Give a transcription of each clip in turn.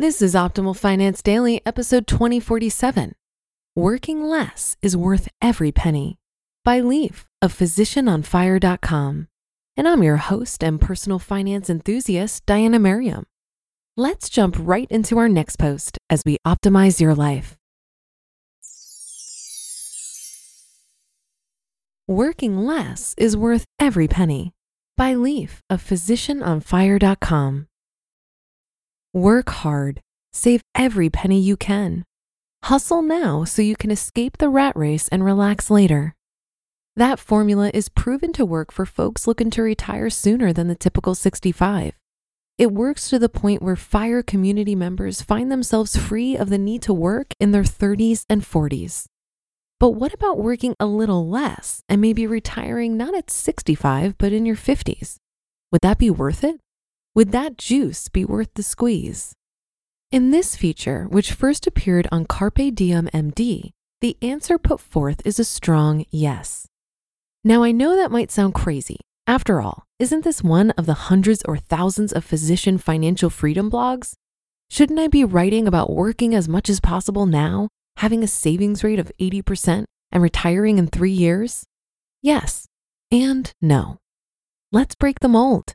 This is Optimal Finance Daily, episode 2047. Working less is worth every penny by Leif of physicianonfire.com. And I'm your host and personal finance enthusiast, Diana Merriam. Let's jump right into our next post as we optimize your life. Working less is worth every penny by Leif of physicianonfire.com. Work hard. Save every penny you can. Hustle now so you can escape the rat race and relax later. That formula is proven to work for folks looking to retire sooner than the typical 65. It works to the point where FIRE community members find themselves free of the need to work in their 30s and 40s. But what about working a little less and maybe retiring not at 65, but in your 50s? Would that be worth it? Would that juice be worth the squeeze? In this feature, which first appeared on Carpe Diem MD, the answer put forth is a strong yes. Now, I know that might sound crazy. After all, isn't this one of the hundreds or thousands of physician financial freedom blogs? Shouldn't I be writing about working as much as possible now, having a savings rate of 80%, and retiring in three years? Yes, and no. Let's break the mold.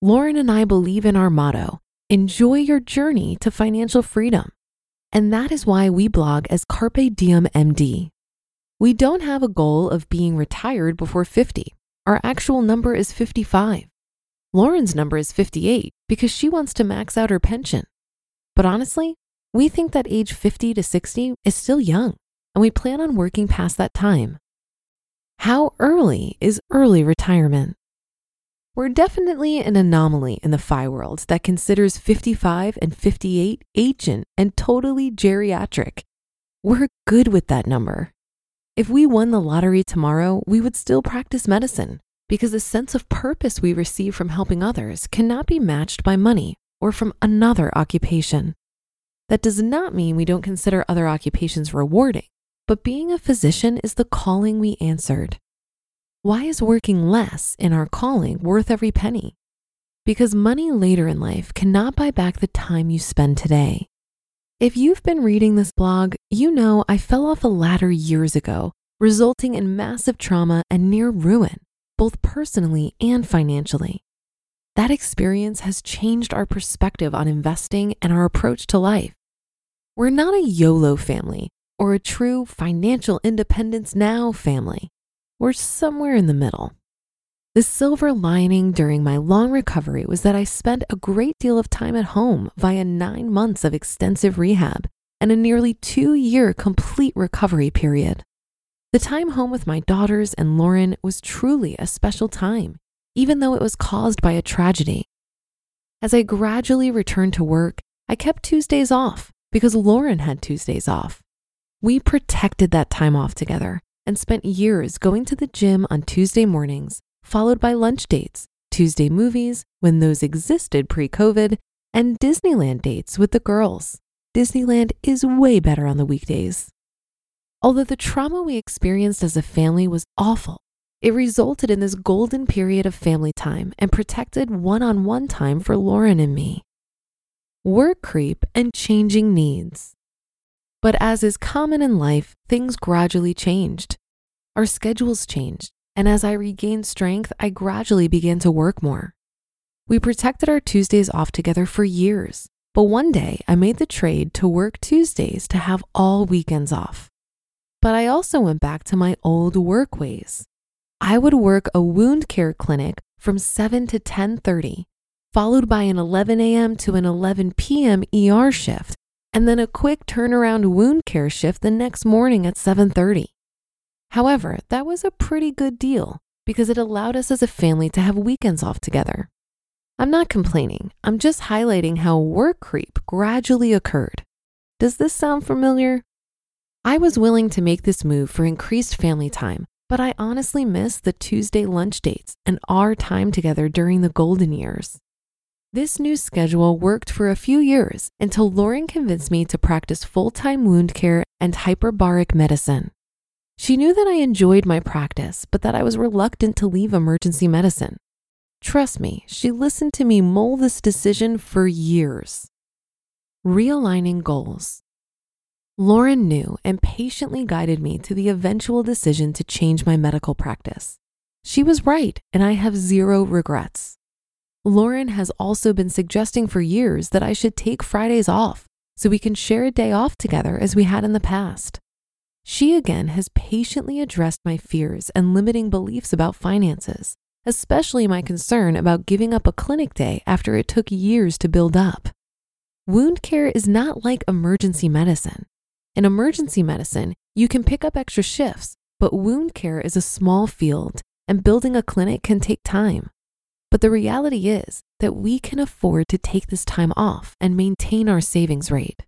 Lauren and I believe in our motto enjoy your journey to financial freedom. And that is why we blog as Carpe Diem MD. We don't have a goal of being retired before 50. Our actual number is 55. Lauren's number is 58 because she wants to max out her pension. But honestly, we think that age 50 to 60 is still young, and we plan on working past that time. How early is early retirement? We're definitely an anomaly in the FI world that considers 55 and 58 ancient and totally geriatric. We're good with that number. If we won the lottery tomorrow, we would still practice medicine because the sense of purpose we receive from helping others cannot be matched by money or from another occupation. That does not mean we don't consider other occupations rewarding, but being a physician is the calling we answered. Why is working less in our calling worth every penny? Because money later in life cannot buy back the time you spend today. If you've been reading this blog, you know I fell off a ladder years ago, resulting in massive trauma and near ruin, both personally and financially. That experience has changed our perspective on investing and our approach to life. We're not a YOLO family or a true financial independence now family. We're somewhere in the middle. The silver lining during my long recovery was that I spent a great deal of time at home via nine months of extensive rehab and a nearly two year complete recovery period. The time home with my daughters and Lauren was truly a special time, even though it was caused by a tragedy. As I gradually returned to work, I kept Tuesdays off because Lauren had Tuesdays off. We protected that time off together and spent years going to the gym on Tuesday mornings, followed by lunch dates, Tuesday movies, when those existed pre COVID, and Disneyland dates with the girls. Disneyland is way better on the weekdays. Although the trauma we experienced as a family was awful, it resulted in this golden period of family time and protected one on one time for Lauren and me. Work creep and changing needs. But as is common in life, things gradually changed. Our schedules changed, and as I regained strength, I gradually began to work more. We protected our Tuesdays off together for years, but one day I made the trade to work Tuesdays to have all weekends off. But I also went back to my old work ways. I would work a wound care clinic from 7 to 10:30, followed by an 11 a.m. to an 11 p.m. ER shift, and then a quick turnaround wound care shift the next morning at 7:30. However, that was a pretty good deal because it allowed us as a family to have weekends off together. I'm not complaining. I'm just highlighting how work creep gradually occurred. Does this sound familiar? I was willing to make this move for increased family time, but I honestly miss the Tuesday lunch dates and our time together during the golden years. This new schedule worked for a few years until Lauren convinced me to practice full time wound care and hyperbaric medicine. She knew that I enjoyed my practice, but that I was reluctant to leave emergency medicine. Trust me, she listened to me mull this decision for years. Realigning goals. Lauren knew and patiently guided me to the eventual decision to change my medical practice. She was right, and I have zero regrets. Lauren has also been suggesting for years that I should take Fridays off so we can share a day off together as we had in the past. She again has patiently addressed my fears and limiting beliefs about finances, especially my concern about giving up a clinic day after it took years to build up. Wound care is not like emergency medicine. In emergency medicine, you can pick up extra shifts, but wound care is a small field and building a clinic can take time. But the reality is that we can afford to take this time off and maintain our savings rate.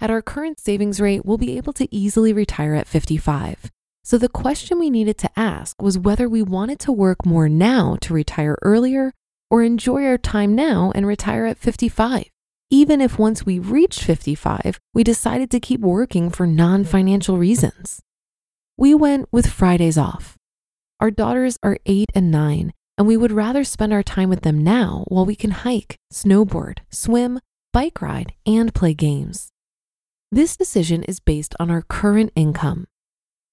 At our current savings rate, we'll be able to easily retire at 55. So the question we needed to ask was whether we wanted to work more now to retire earlier or enjoy our time now and retire at 55 even if once we reached 55, we decided to keep working for non financial reasons. We went with Fridays off. Our daughters are eight and nine, and we would rather spend our time with them now while we can hike, snowboard, swim, bike ride, and play games. This decision is based on our current income.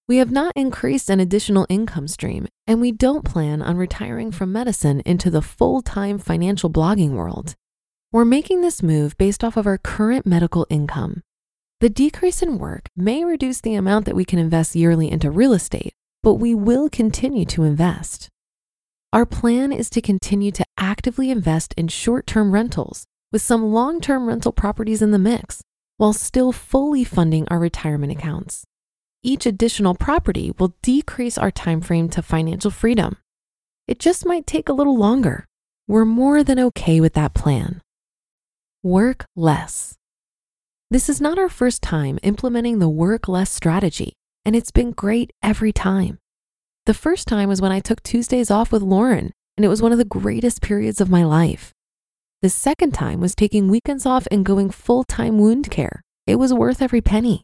We have not increased an additional income stream, and we don't plan on retiring from medicine into the full time financial blogging world. We're making this move based off of our current medical income. The decrease in work may reduce the amount that we can invest yearly into real estate, but we will continue to invest. Our plan is to continue to actively invest in short term rentals with some long term rental properties in the mix, while still fully funding our retirement accounts. Each additional property will decrease our time frame to financial freedom. It just might take a little longer. We're more than okay with that plan. Work less. This is not our first time implementing the work less strategy, and it's been great every time. The first time was when I took Tuesdays off with Lauren, and it was one of the greatest periods of my life. The second time was taking weekends off and going full time wound care. It was worth every penny.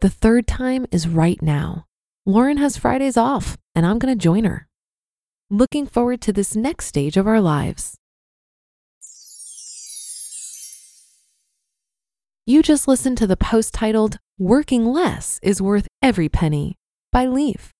The third time is right now. Lauren has Fridays off, and I'm going to join her. Looking forward to this next stage of our lives. You just listened to the post titled Working Less is Worth Every Penny by Leif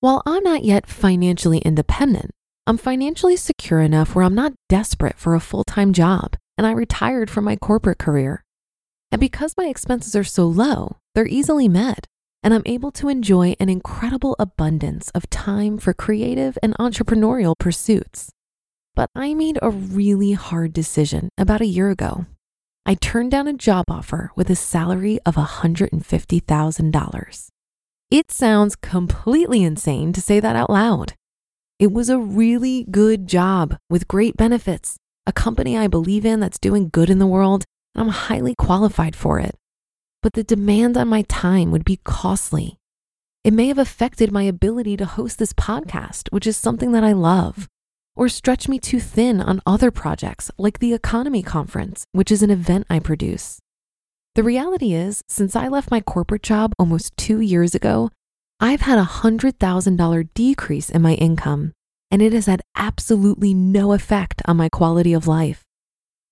While I'm not yet financially independent, I'm financially secure enough where I'm not desperate for a full-time job, and I retired from my corporate career. And because my expenses are so low, they're easily met, and I'm able to enjoy an incredible abundance of time for creative and entrepreneurial pursuits. But I made a really hard decision about a year ago. I turned down a job offer with a salary of $150,000. It sounds completely insane to say that out loud. It was a really good job with great benefits, a company I believe in that's doing good in the world, and I'm highly qualified for it. But the demand on my time would be costly. It may have affected my ability to host this podcast, which is something that I love or stretch me too thin on other projects like the EconoMe Conference, which is an event I produce. The reality is, since I left my corporate job almost two years ago, I've had a $100,000 decrease in my income, and it has had absolutely no effect on my quality of life.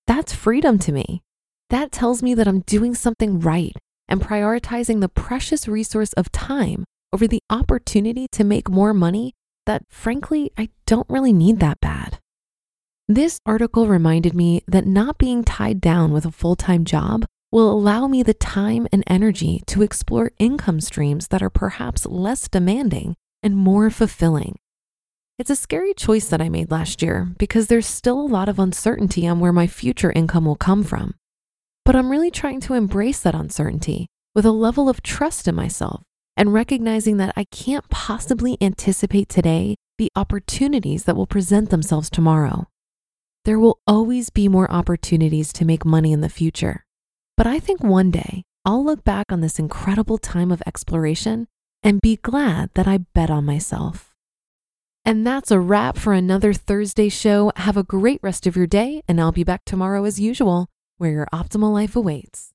That's freedom to me. That tells me that I'm doing something right and prioritizing the precious resource of time over the opportunity to make more money that frankly, I don't really need that bad. This article reminded me that not being tied down with a full time job will allow me the time and energy to explore income streams that are perhaps less demanding and more fulfilling. It's a scary choice that I made last year because there's still a lot of uncertainty on where my future income will come from. But I'm really trying to embrace that uncertainty with a level of trust in myself and recognizing that I can't possibly anticipate today the opportunities that will present themselves tomorrow. There will always be more opportunities to make money in the future. But I think one day I'll look back on this incredible time of exploration and be glad that I bet on myself. And that's a wrap for another Thursday show. Have a great rest of your day, and I'll be back tomorrow as usual, where your optimal life awaits.